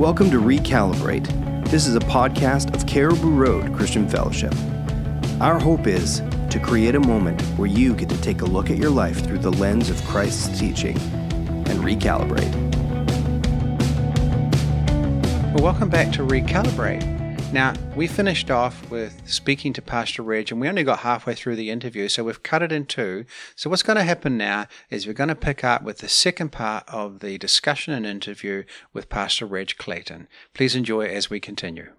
Welcome to Recalibrate. This is a podcast of Cariboo Road Christian Fellowship. Our hope is to create a moment where you get to take a look at your life through the lens of Christ's teaching and recalibrate. Well, welcome back to Recalibrate. Now, we finished off with speaking to Pastor Reg, and we only got halfway through the interview, so we've cut it in two. So, what's going to happen now is we're going to pick up with the second part of the discussion and interview with Pastor Reg Clayton. Please enjoy as we continue.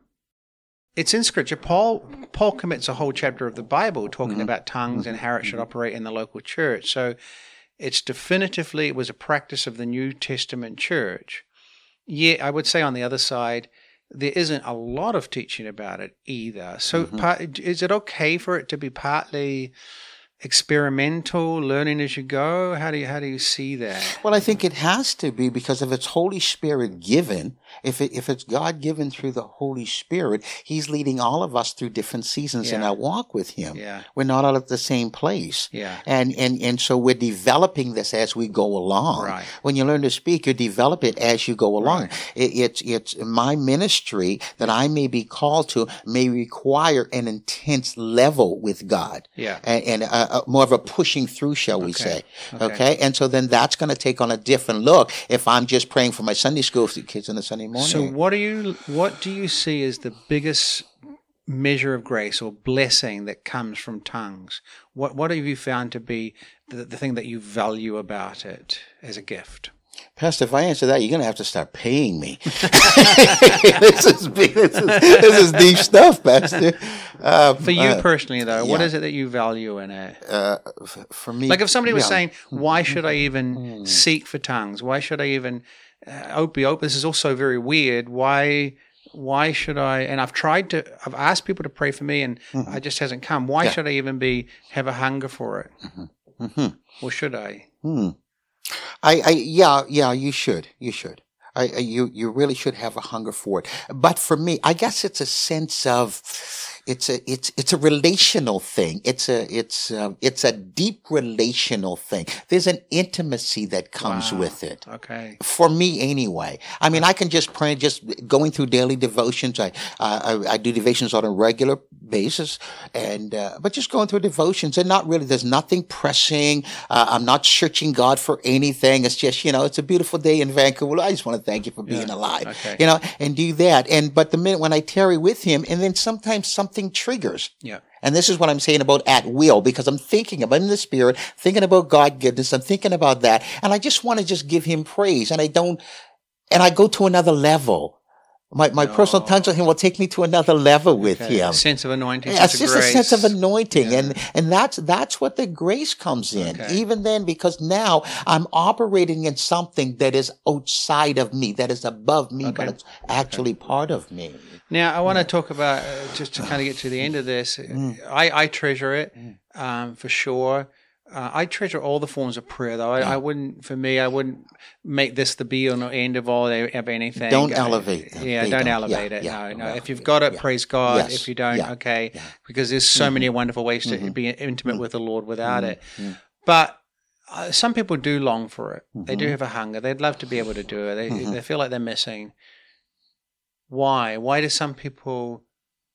It's in Scripture. Paul Paul commits a whole chapter of the Bible talking mm-hmm. about tongues and how it should operate in the local church. So, it's definitively it was a practice of the New Testament church. Yet, I would say on the other side, there isn't a lot of teaching about it either. So, mm-hmm. part, is it okay for it to be partly experimental, learning as you go? How do you how do you see that? Well, I think it has to be because if it's Holy Spirit given, if it, if it's God given through the Holy Spirit, He's leading all of us through different seasons yeah. in our walk with Him. Yeah. We're not all at the same place. Yeah. And and and so we're developing this as we go along. Right. When you learn to speak, you develop it as you go along. Right. It, it's it's my ministry that I may be called to may require an intense level with God. Yeah. And, and uh, uh, more of a pushing through, shall we say? Okay. okay. And so then that's going to take on a different look if I'm just praying for my Sunday school kids on a Sunday morning. So what do you what do you see as the biggest measure of grace or blessing that comes from tongues? What what have you found to be the, the thing that you value about it as a gift? Pastor, if I answer that, you're going to have to start paying me. this, is this, is, this is deep stuff, Pastor. Uh, for you uh, personally, though, yeah. what is it that you value in it? Uh, for me, like if somebody was yeah. saying, "Why should I even mm. seek for tongues? Why should I even uh, be open?" This is also very weird. Why? Why should I? And I've tried to. I've asked people to pray for me, and mm-hmm. it just hasn't come. Why yeah. should I even be have a hunger for it? Mm-hmm. Mm-hmm. Or should I? Hmm. I, I, yeah, yeah, you should, you should. I, I, you, you really should have a hunger for it. But for me, I guess it's a sense of, it's a it's it's a relational thing. It's a it's a, it's a deep relational thing. There's an intimacy that comes wow. with it. Okay. For me, anyway. I mean, I can just pray, just going through daily devotions. I uh, I, I, do devotions on a regular basis, and uh, but just going through devotions and not really. There's nothing pressing. Uh, I'm not searching God for anything. It's just you know, it's a beautiful day in Vancouver. I just want to thank you for being yeah. alive. Okay. You know, and do that. And but the minute when I tarry with Him, and then sometimes something something triggers. Yeah. And this is what I'm saying about at will because I'm thinking about in the spirit, thinking about God goodness. I'm thinking about that. And I just want to just give him praise. And I don't, and I go to another level. My, my no. personal tongues with him will take me to another level with okay. him. A sense of anointing. Yeah, it's just a sense of anointing. Yeah. And, and that's, that's what the grace comes in. Okay. Even then, because now I'm operating in something that is outside of me, that is above me, okay. but it's actually part of me. Now, I want to talk about uh, just to kind of get to the end of this. Mm. I, I treasure it mm. um, for sure. Uh, I treasure all the forms of prayer, though. I, I, wouldn't, for me, I wouldn't make this the be or end of all of anything. Don't elevate. Them. Yeah, don't, don't, elevate yeah, it. Yeah, no, no. If you've got it, yeah. praise God. Yes. If you don't, okay, because there's so mm-hmm. many wonderful ways to mm-hmm. be intimate mm-hmm. with the Lord without it. Mm-hmm. But uh, some people do long for it. They do mm-hmm. have a hunger. They'd love to be able to do it. They, mm-hmm. they feel like they're missing. Why? Why do some people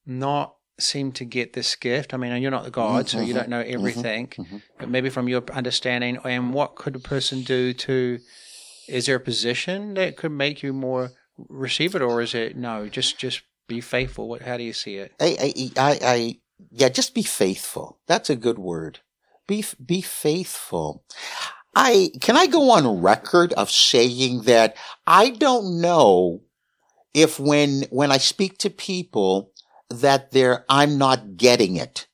not seem to get this gift? I mean, you're not the God, mm-hmm, so you don't know mm-hmm, everything, mm-hmm, but maybe from your understanding, and what could a person do to? Is there a position that could make you more receive it, or is it no? Just just be faithful. What? How do you see it? I, I, I, I yeah, just be faithful. That's a good word. Be be faithful. I can I go on record of saying that I don't know if when, when I speak to people that they're, I'm not getting it.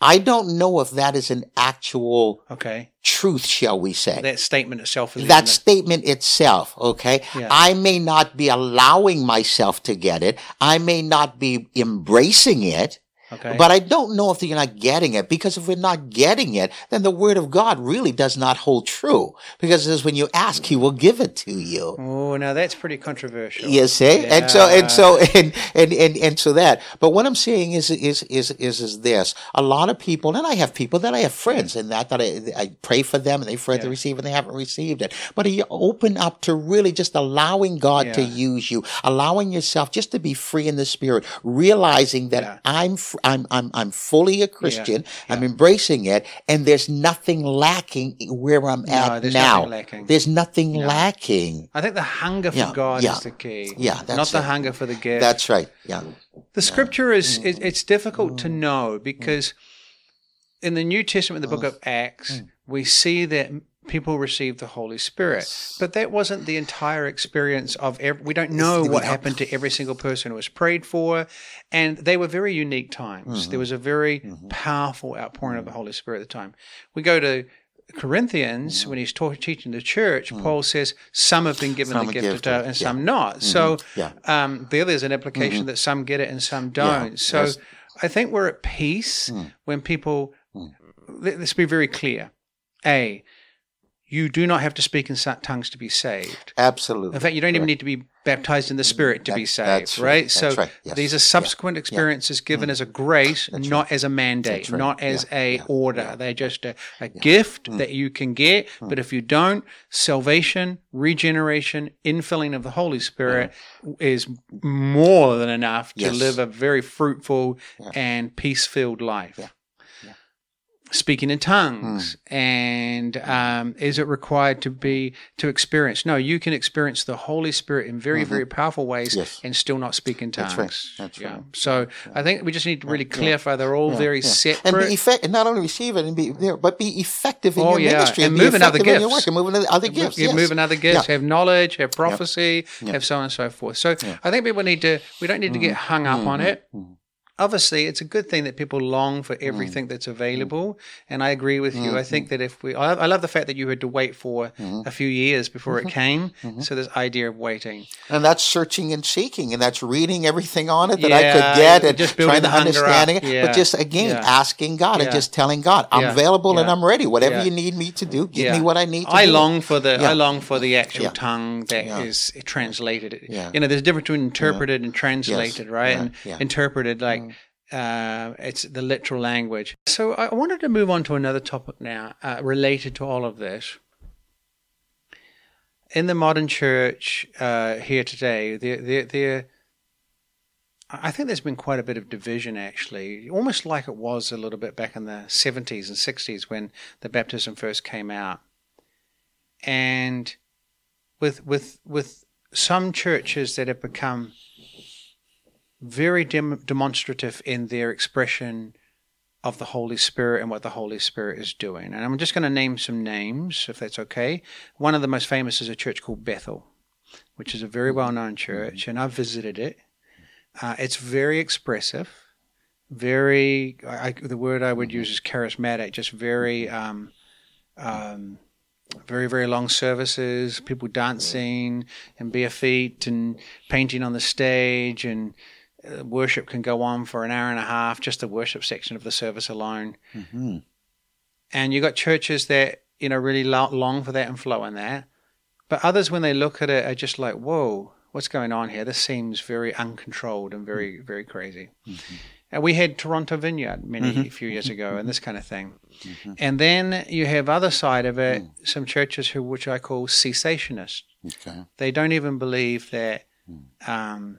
I don't know if that is an actual okay truth, shall we say? That statement itself. Is that statement itself. Okay, yeah. I may not be allowing myself to get it. I may not be embracing it. Okay. But I don't know if you're not getting it because if we're not getting it, then the word of God really does not hold true because it says when you ask, he will give it to you. Oh, now that's pretty controversial. You see, and so and so and, and and and so that. But what I'm saying is is is is is this: a lot of people, and I have people that I have friends, and that that I, I pray for them, and they pray to Yeah. receive, and they haven't received it. But are you open up to really just allowing God to use you, allowing yourself just to be free in the spirit, realizing that Yeah. I'm fr- I'm I'm I'm fully a Christian, I'm embracing it, and there's nothing lacking where I'm No, at there's now. nothing lacking. There's nothing lacking. I think the hunger for Yeah, God yeah. is the key. Yeah, not the it. hunger for the gift. That's right. Yeah. The scripture is Mm. it, it's difficult to know because in the New Testament, the book Mm. of Acts, we see that people received the Holy Spirit, but that wasn't the entire experience of. Every, we don't know what happened to every single person who was prayed for, and they were very unique times. Mm-hmm. There was a very powerful outpouring of the Holy Spirit at the time. We go to Corinthians Mm-hmm. when he's teaching the church. Paul says some have been given Some the gift of doubt and yeah. some not. So Yeah. um, there, there's an implication that some get it and some don't. So yes. I think we're at peace when people. Let, us be very clear. A, you do not have to speak in tongues to be saved. Absolutely. In fact, you don't even need to be baptized in the Spirit to be saved, that's right? right. That's So right. Yes. these are Yeah. subsequent experiences given mm. as a grace, not as a mandate, not as Yeah. a Yeah. order. They're just a, a gift mm. that you can get. Mm. But if you don't, salvation, regeneration, infilling of the Holy Spirit is more than enough to Yes. live a very fruitful and peace-filled life. Speaking in tongues, and um, is it required to be to experience? No, you can experience the Holy Spirit in very, very powerful ways, Yes. and still not speak in tongues. That's right. That's yeah. right. So I think we just need to really clarify they're all very Yeah. separate. And be effect, and not only receive it and be there, but be effective in Oh, your yeah. ministry And be move in other effective in your work and move in other gifts. you yes. move in other gifts, Yeah. have knowledge, have prophecy, have so on and so forth. So I think people need to, we don't need to get Mm-hmm. hung up on it. Obviously, it's a good thing that people long for Mm. everything that's available. And I agree with you. I think that if we, I, I love the fact that you had to wait for Mm-hmm. a few years before it came. So this idea of waiting. And that's searching and seeking, and that's reading everything on it that I could get and just trying to understand it. Yeah. But just again, Yeah. asking God Yeah. and just telling God, I'm Yeah. available and I'm ready. Whatever Yeah. you need me to do, give Yeah. me what I need to I do. long for the Yeah. I long for the actual Yeah. tongue that is Yeah. translated. Yeah. You know, there's a difference between interpreted and translated, right? Yeah. And Yeah. interpreted like uh, it's the literal language. So I wanted to move on to another topic now, uh, related to all of this. In the modern church uh, here today, there, I think there's been quite a bit of division, actually, almost like it was a little bit back in the 70s and 60s when the baptism first came out and with with with some churches that have become very dem- demonstrative in their expression of the Holy Spirit and what the Holy Spirit is doing. And I'm just going to name some names, if that's okay. One of the most famous is a church called Bethel, which is a very well known church, and I've visited it. Uh, it's very expressive, very, I, the word I would use is charismatic, just very. Um, um, very very long services people dancing and bare feet and painting on the stage and Uh, worship can go on for an hour and a half just the worship section of the service alone. Mhm. and you've got churches that you know really long for that and flow in that. But others when they look at it are just like whoa what's going on here? This seems very uncontrolled and very mm-hmm. very crazy. Mm-hmm. And we had Toronto Vineyard many mm-hmm. a few years ago, and this kind of thing. And then you have other side of it, mm. some churches who, which I call cessationists. Okay. They don't even believe that mm. um,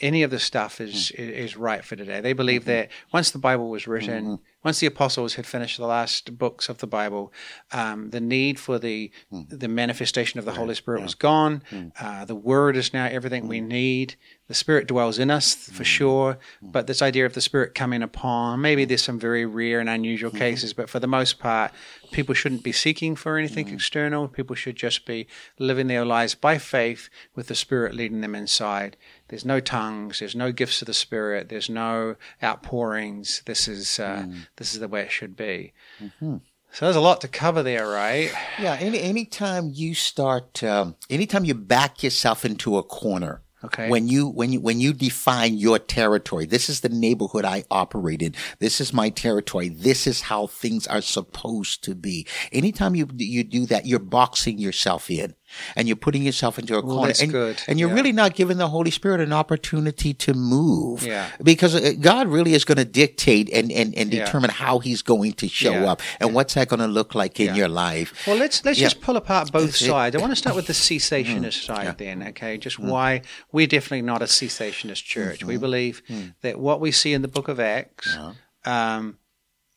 any of the stuff is hmm. is right for today. They believe mm-hmm. that once the Bible was written, mm-hmm. once the apostles had finished the last books of the Bible, um, the need for the hmm. the manifestation of the Holy Spirit was gone. Hmm. Uh, the Word is now everything we need. The Spirit dwells in us for sure, but this idea of the Spirit coming upon, maybe there's some very rare and unusual cases, but for the most part, people shouldn't be seeking for anything external. People should just be living their lives by faith with the Spirit leading them inside. There's no tongues. There's no gifts of the Spirit. There's no outpourings. This is uh, this is the way it should be. So there's a lot to cover there, right? Yeah. Any anytime you start, um, anytime you back yourself into a corner, Okay. When you when you when you define your territory, this is the neighborhood I operate in. This is my territory. This is how things are supposed to be. Anytime you you do that, you're boxing yourself in and you're putting yourself into a Well, corner that's and, good. and you're Yeah. really not giving the Holy Spirit an opportunity to move. Yeah. Because uh, God really is going to dictate and, and, and Yeah. determine how he's going to show Yeah. up and what's that going to look like in Yeah. your life. Well, let's let's Yeah. just pull apart both sides. I want to start with the cessationist side, then. Okay, just why we're definitely not a cessationist church. We believe that what we see in the Book of Acts um,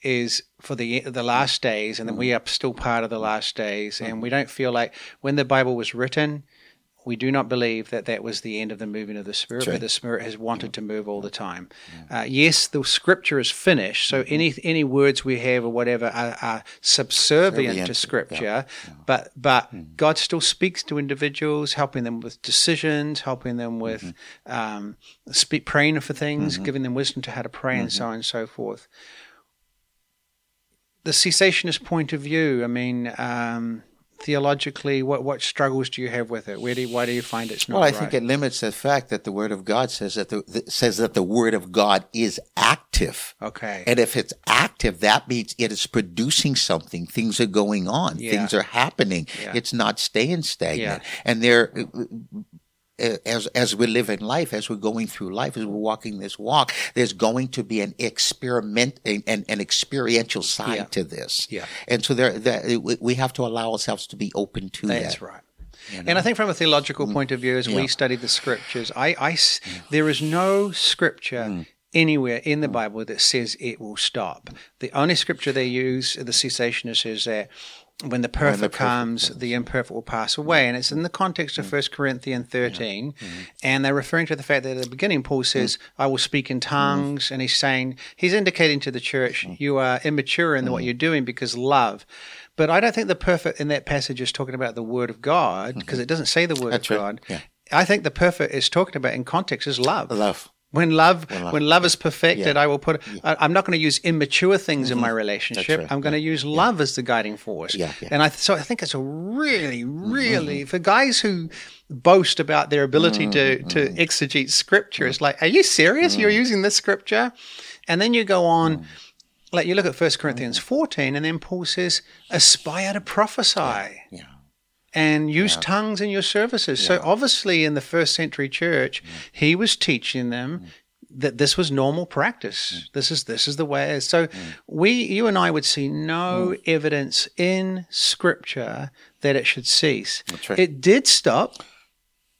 is for the the last days, and that we mm. are still part of the last days. And mm. we don't feel like when the Bible was written. We do not believe that that was the end of the moving of the Spirit, but the Spirit has wanted to move all the time. Uh, yes, the Scripture is finished, so mm-hmm. any any words we have or whatever are, are subservient to Scripture, but but mm. God still speaks to individuals, helping them with decisions, helping them with mm-hmm. um, speak, praying for things, mm-hmm. giving them wisdom to how to pray, and so on and so forth. The cessationist point of view, I mean, um, theologically, what what struggles do you have with it? Where do you, why do you find it's not Well, I right? think it limits the fact that the Word of God says that the, that says that the Word of God is active. okay, And if it's active, that means it is producing something. Things are going on. Yeah. Things are happening. Yeah. It's not staying stagnant. Yeah. And there, as as we live in life, as we're going through life, as we're walking this walk, there's going to be an experiment, an, an, experiential side Yeah. to this. Yeah. And so there, that we- have to allow ourselves to be open to That's that. right. And I think from a theological mm. point of view, as we study the scriptures, I, I s- mm. there is no scripture mm. anywhere in the Bible that says it will stop. The only scripture they use, the cessationists, is that when the perfect perfect comes, the imperfect will pass away. And it's in the context of mm. 1 Corinthians 13. Mm-hmm. And they're referring to the fact that at the beginning, Paul mm. says, I will speak in tongues. Mm. And he's saying, he's indicating to the church, mm-hmm. you are immature in what mm-hmm. you're doing because love. But I don't think the perfect in that passage is talking about the word of God because it doesn't say the word That's of right. God. Yeah. I think the perfect is talking about in context is love. Love. When love, when love- love, is perfected, Yeah. I will put. I, I'm not going to use immature things in mm-hmm. my relationship. right. I'm going to use love as the guiding force. Yeah, yeah. And I so I think it's a really, mm-hmm. really for guys who boast about their ability to mm-hmm. to exegete scripture. It's like, are you serious? You're mm. using this scripture, and then you go on. Mm. Like you look at 1 Corinthians mm. 14, and then Paul says, aspire to prophesy Yeah. And use tongues in your services. So obviously, in the first century church, mm. he was teaching them mm. that this was normal practice. Mm. This is this is the way. It is. So we, you and I, would see no evidence in Scripture that it should cease. right. It did stop.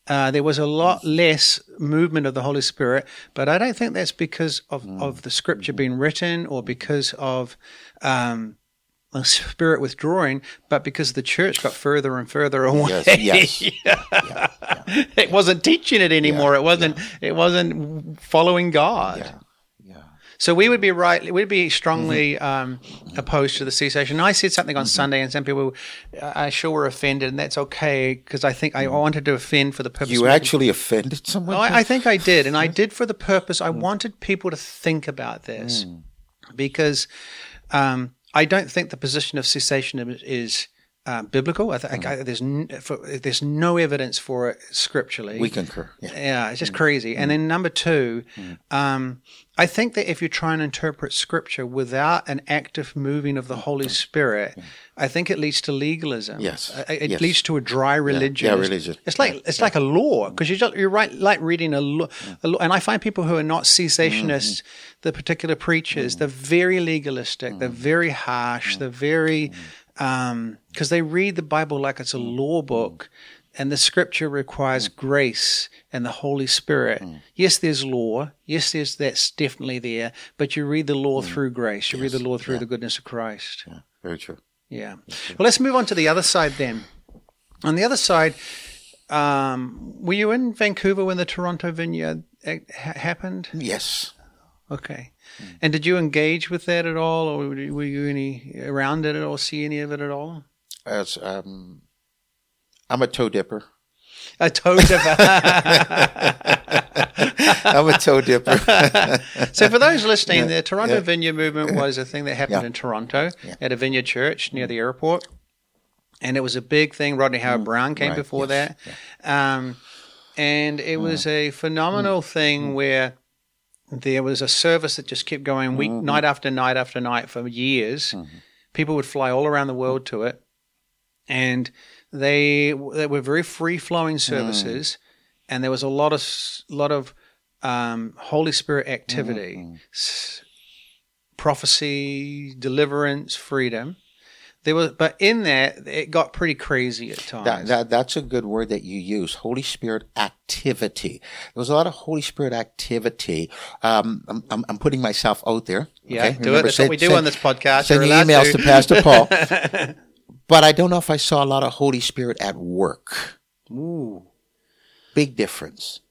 Uh, there was a lot less movement of the Holy Spirit, but I don't think that's because of, of the Scripture being written or because of um, the Spirit withdrawing, but because the church got further and further away. Yes. Yes. it wasn't teaching it anymore. it wasn't. It wasn't following God. Yeah. Yeah. So we would be right. We'd be strongly um, opposed to the cessation. I said something on Sunday, and some people, uh, I sure were offended, and that's okay because I think I wanted to offend for the purpose. You of- actually offended someone? I, I think I did, and I did for the purpose. I wanted people to think about this because um, I don't think the position of cessation is. Uh, biblical. I think mm. I, there's n- for, there's no evidence for it scripturally. we concur. Yeah. Yeah, it's just mm. crazy. And mm. then number two, um, I think that if you try and interpret scripture without an active moving of the Holy Spirit, I think it leads to legalism. Yes. Uh, It Yes. leads to a dry religion. Yeah, It's- religion. It's like it's like a law because you're, just- you're right, like reading a law, a law. And I find people who are not cessationists, mm-hmm. the particular preachers, they're very legalistic, they're very harsh, they're very Um, because they read the Bible like it's a mm. law book. And the scripture requires mm. grace and the Holy Spirit. Mm. Yes, there's law. Yes, there's that's definitely there. But you read the law through grace. You read the law through the goodness of Christ. Yeah. Very true. Yeah. Well, let's move on to the other side then. On the other side, um, were you in Vancouver when the Toronto Vineyard uh, happened? Yes. Okay. And did you engage with that at all, or were you- any around it at all? See any of it at all? As um, I'm a toe dipper. A toe dipper. I'm a toe dipper. so, for those listening, the Toronto yeah. Vineyard movement was a thing that happened Yeah. in Toronto at a vineyard church near the airport, and it was a big thing. Rodney Howard-Browne came Mm. Right, before yes, that, um, and it was a phenomenal thing where there was a service that just kept going week mm-hmm. night after night after night for years. Mm-hmm. People would fly all around the world to it, and they they were very free flowing services, mm. and there was a lot of lot of um, Holy Spirit activity, mm-hmm. s- prophecy, deliverance, freedom. There was, but in that, it got pretty crazy at times. That, that that's a good word that you use. Holy Spirit activity. There was a lot of Holy Spirit activity. Um, I'm, I'm, I'm putting myself out there. yeah, okay? do it. That's send- what we do send- on this podcast. Send You're your allowed emails to Pastor Paul. but I don't know if I saw a lot of Holy Spirit at work. Ooh. Big difference.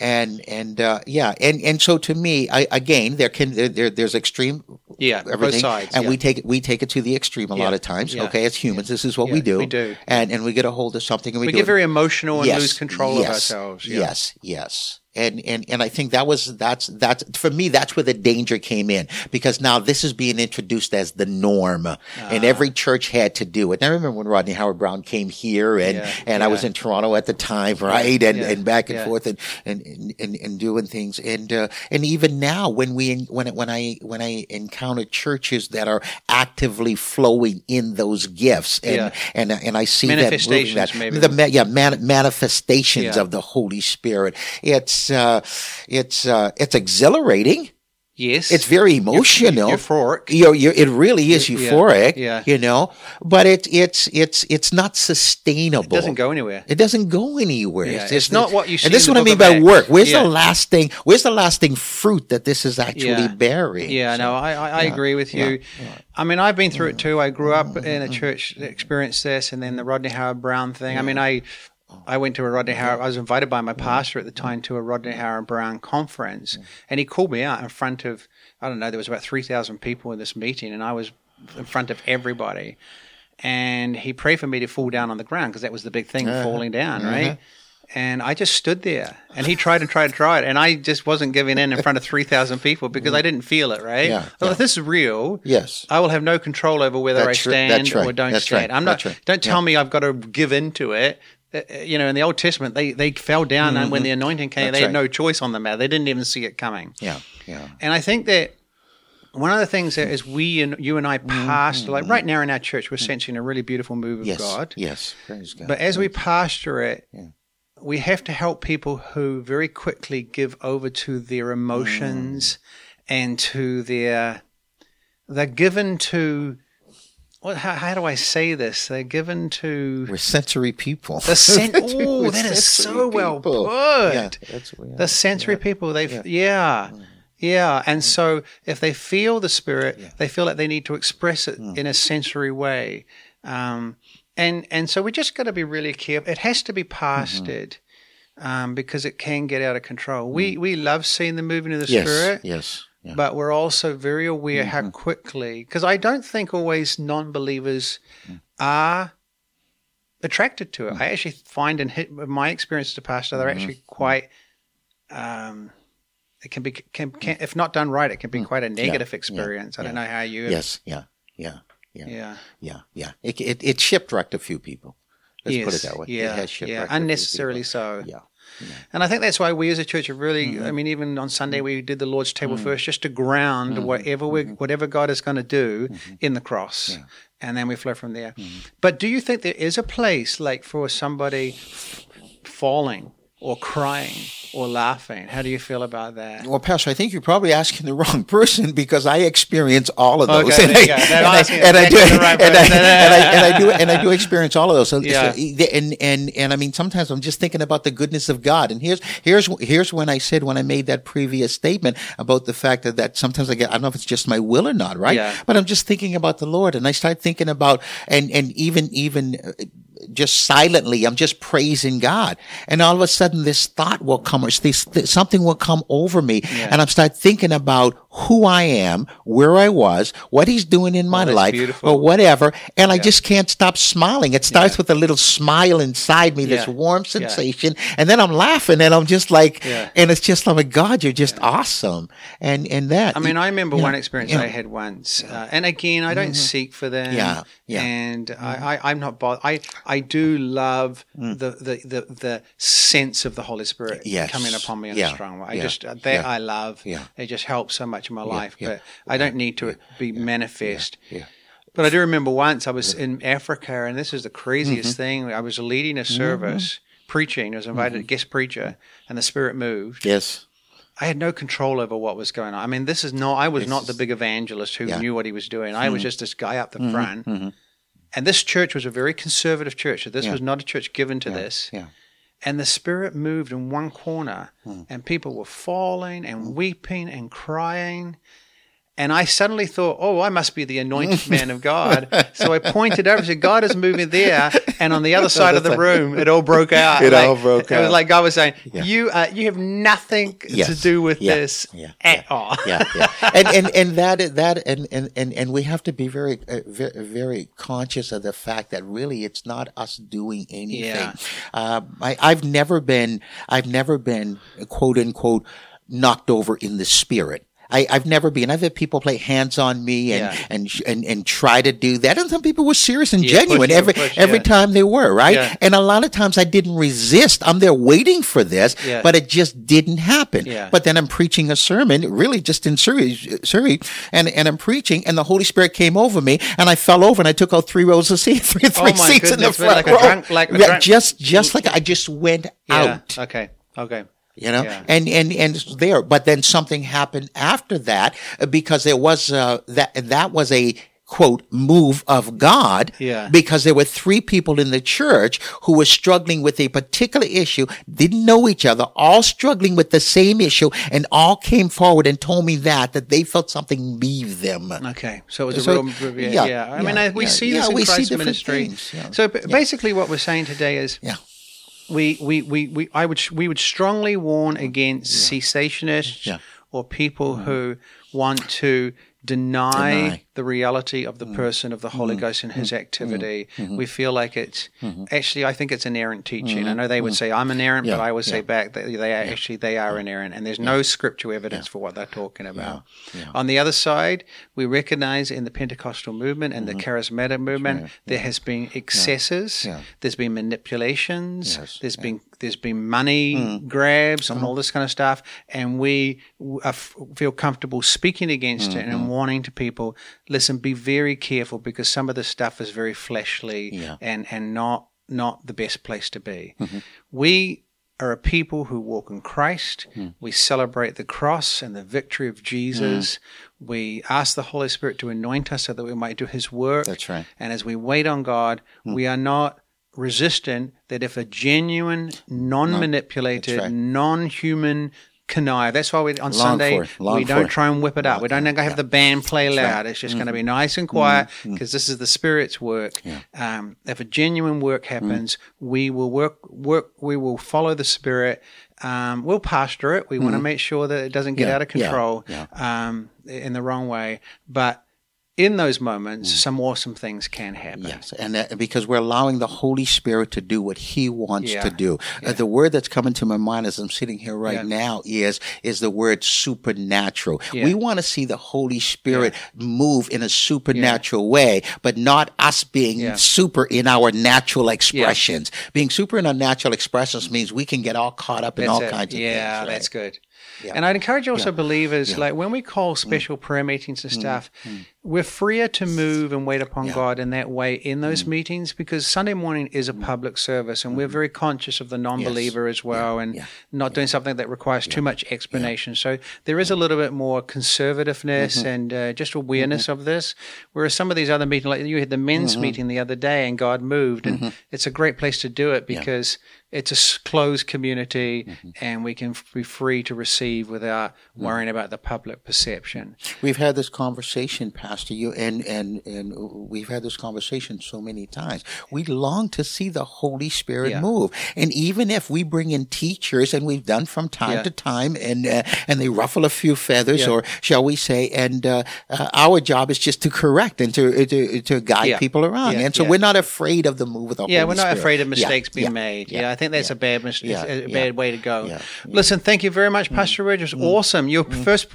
And and uh, yeah, and and so to me, I again there can there, there there's extreme Yeah, both everything, sides. and yeah. we take it we take it to the extreme a Yeah, lot of times. yeah, Okay, as humans, this is what we do. we do. and and we get a hold of something, and we, we get it. very emotional and Yes, lose control of ourselves. Yeah. Yes, yes. And, and and I think that was that's that's for me that's where the danger came in because now this is being introduced as the norm and Ah. every church had to do it. And I remember when Rodney Howard-Browne came here and Yeah, and I was in Toronto at the time, right? And yeah, and back and yeah. forth and and, and and doing things and uh, and even now when we when when I when I encounter churches that are actively flowing in those gifts and Yeah. and and I see that Manifestations, that maybe. the yeah man- manifestations Yeah. of the Holy Spirit. It's uh, it's uh, it's exhilarating. Yes. It's very emotional. euphoric. You're, you're, it really is Yeah, euphoric. yeah. You know, but it, it's it's it's not sustainable. It doesn't go anywhere. It doesn't go anywhere. Yeah, it's not what you And this is what I mean by work. Where's Yeah. the lasting? Where's the lasting fruit that this is actually Yeah. bearing? Yeah, So, no, I, I, I agree with you. I mean, I've been through it too. I grew up in a church that experienced this, and then the Rodney Howard-Browne thing. I mean, I I went to a Rodney Howard. I was invited by my pastor at the time to a Rodney Howard-Browne conference, and he called me out in front of I don't know. There was about three thousand people in this meeting, and I was in front of everybody. And he prayed for me to fall down on the ground because that was the big thing, uh-huh. falling down, right? Uh-huh. And I just stood there, and he tried and tried and tried, and I just wasn't giving in in front of three thousand people because I didn't feel it. Right? Yeah, Well, yeah. if this is real, Yes. I will have no control over whether That's I stand right, or don't that's stand. right, I'm not. Don't tell me I've got to give in to it. Uh, uh, You know, in the Old Testament, they they fell down, and when the anointing came, Mm-hmm. That's they had right. no choice on the matter. They didn't even see it coming. Yeah. Yeah. And I think that one of the things that is we and you and I pastor, like right now in our church, we're sensing a really beautiful move of Mm-hmm. Yes. God. Yes. Praise God. But as we pastor it, we have to help people who very quickly give over to their emotions and to their. They're given to. What? How, how do I say this? They're given to We're sensory people. the sen- Oh, that is so well people. put. Yeah, that's yeah. The sensory people, they yeah. yeah. Mm. Yeah, and so mm. if they feel the spirit, they feel like they need to express it mm. in a sensory way, um, and and so we just got to be really careful. It has to be mm-hmm. pastored um, because it can get out of control. We we love seeing the movement of the yes. spirit, Yes. Yeah. but we're also very aware how mm-hmm. quickly because I don't think always non-believers mm. are attracted to it. Mm. I actually find in my experience as a pastor, they're actually mm-hmm. quite. Um, it can be can, can if not done right, it can be mm. quite a negative experience. I don't know how you. yes. Yeah. Yeah. Yeah. Yeah. Yeah. Yeah. It, it, it shipwrecked a few people. Let's yes. put it that way. Yeah. It has yeah. shipwrecked a Unnecessarily so. Yeah. And I think that's why we as a church have really, Mm-hmm. I mean, even on Sunday we did the Lord's table Mm. first, just to ground Mm-hmm. whatever we, whatever God is going to do in the cross, and then we flow from there. Mm-hmm. But do you think there is a place like for somebody f- falling or crying or laughing? How do you feel about that? Well, Pastor, I think you're probably asking the wrong person because I experience all of those, Okay, and, there I, you go. And, I'm I, asking and I do, right and, I, and, I, and I do, and I do experience all of those. So, Yeah. so, and and and I mean, sometimes I'm just thinking about the goodness of God, and here's here's here's when I said when I made that previous statement about the fact that, that sometimes I get I don't know if it's just my will or not, right? Yeah. But I'm just thinking about the Lord, and I start thinking about and and even even. Just silently, I'm just praising God, and all of a sudden, this thought will come, or this, this something will come over me, and I'm start thinking about who I am, where I was, what he's doing in my that's life, beautiful. or whatever. And I just can't stop smiling. It starts Yeah. with a little smile inside me, this Yeah. warm Yeah. sensation. And then I'm laughing and I'm just like, Yeah. and it's just, oh my God, you're just awesome. And, and that. I mean, I remember Yeah. one experience Yeah. Mm-hmm. I had once, uh, and again, I don't seek for them. Yeah. Yeah. Mm-hmm. And I, I, I'm not bothered. I, I do love the, the, the, the sense of the Holy Spirit Mm. Yes. coming upon me in Yeah. a strong way. I Yeah. just that Yeah. I love. Yeah. It just helps so much in my life, Yeah. but I don't need to be manifest. Yeah. But I do remember once I was in Africa, and this is the craziest Mm-hmm. thing. I was leading a service, preaching. I was invited Mm-hmm. a guest preacher, and the Spirit moved. Yes. I had no control over what was going on. I mean, this is not. I was This not the big evangelist who Yeah. Mm-hmm. knew what he was doing. I was just this guy up the front. And this church was a very conservative church. So this Yeah. was not a church given to this. Yeah. And the Spirit moved in one corner, Hmm. and people were falling and weeping and crying. And I suddenly thought, oh, I must be the anointed man of God. So I pointed over and said, God is moving there. And on the other side of the room, it all broke out. It Like, all broke out. It was like God was saying, Yeah. you, uh, you have nothing to do with Yeah. this Yeah. at all. yeah, yeah. And, and and that that and and and, and we have to be very, uh, very very conscious of the fact that really it's not us doing anything. Yeah. Uh, I, I've never been I've never been quote unquote knocked over in the spirit. I, I've never been. I've had people play hands on me and, Yeah. and and and try to do that, and some people were serious and Yeah, genuine push, every push, every yeah. time they were right. And a lot of times I didn't resist. I'm there waiting for this, but it just didn't happen. But then I'm preaching a sermon, really just in Surrey, Surrey, and, and I'm preaching, and the Holy Spirit came over me, and I fell over, and I took out three rows of seats, three, three Oh seats in the goodness, front like a row. drunk- like a Yeah, just just like I just went out Okay. Okay. You know Yeah. and and and there but then something happened after that uh, because there was uh that that was a quote move of god Yeah. because there were three people in the church who were struggling with a particular issue didn't know each other all struggling with the same issue and all came forward and told me that that they felt something leave them Okay, so it was a So, real, yeah. yeah, yeah. I mean, I, we see this in we see Christ's ministry. things. So b- basically, what we're saying today is, yeah we, we, we, we, I would, we would strongly warn against cessationists Yeah. or people mm-hmm. who want to deny, Deny. The reality of the mm. person of the Holy mm. Ghost and His mm. activity. Mm-hmm. We feel like it's mm-hmm. actually, I think it's inerrant teaching. Mm-hmm. I know they would say I'm inerrant, but Yeah, I would say back that they are actually they are inerrant, and there's no scriptural evidence for what they're talking about. On the other side, we recognize in the Pentecostal movement and the charismatic movement there has been excesses, Mm-hmm. There's been manipulations, Yes, there's been there's been money Mm. grabs and uh-huh. all this kind of stuff, and we f- feel comfortable speaking against it Mm-hmm. and warning to people, listen, be very careful because some of this stuff is very fleshly Yeah. and and not not the best place to be. Mm-hmm. We are a people who walk in Christ. Hmm. We celebrate the cross and the victory of Jesus. We ask the Holy Spirit to anoint us so that we might do His work. That's right. And as we wait on God, Hmm. we are not resistant that if a genuine, non-manipulated, That's right. non-human connive. That's why we on Long Sunday for it. Long we don't try and whip it up. We don't have the band play loud. It's just going to be nice and quiet because this is the Spirit's work. Um, if a genuine work happens, we will work work. We will follow the Spirit. Um, we'll pastor it. We want to make sure that it doesn't get Yeah, out of yeah, control yeah. Um, in the wrong way. But in those moments, some awesome things can happen. Yes, and that, because we're allowing the Holy Spirit to do what He wants Yeah. to do. Uh, the word that's coming to my mind as I'm sitting here right Yeah. now is is the word supernatural. Yeah. We want to see the Holy Spirit move in a supernatural way, but not us being Yeah. super in our natural expressions. Being super in our natural expressions means we can get all caught up in That's all it. kinds of yeah, things. right? that's good. Yeah. And I'd encourage also believers, Yeah. Mm. like when we call special prayer meetings and stuff, we're freer to move and wait upon Yeah. Mm. God in that way in those meetings because Sunday morning is a public service and we're very conscious of the non believer as well and Mm-hmm. Yeah. not doing something that requires too much explanation. So there is a little bit more conservativeness Mm-hmm. and uh, just awareness of this. Whereas some of these other meetings, like you had the men's Mm-hmm. meeting the other day and God moved, and it's a great place to do it because it's a closed community Mm-hmm. and we can f- be free to receive without worrying about the public perception. We've had this conversation, Pastor. Pastor, you and and and we've had this conversation so many times. We long to see the Holy Spirit Yeah. move, and even if we bring in teachers, and we've done from time Yeah. to time, and uh, and they ruffle a few feathers, Yeah. or shall we say, and uh, uh, our job is just to correct and to to, to guide people around, and so we're not afraid of the move of the Yeah, Holy we're not Spirit. afraid of mistakes being made. yeah, I think that's a bad mis- Yeah, a bad way to go. Listen, thank you very much, Pastor Reg. It was awesome. Your first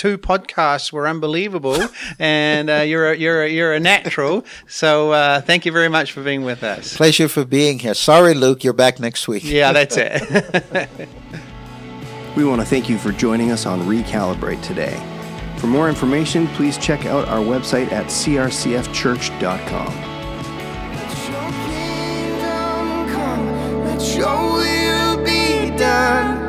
two podcasts were unbelievable, and uh, you're a, you're a, you're a natural. So uh, thank you very much for being with us. Pleasure for being here. Sorry, Luke, you're back next week. Yeah, that's it. We want to thank you for joining us on Recalibrate today. For more information, please check out our website at crcfchurch.com. Let your kingdom come, let your will be done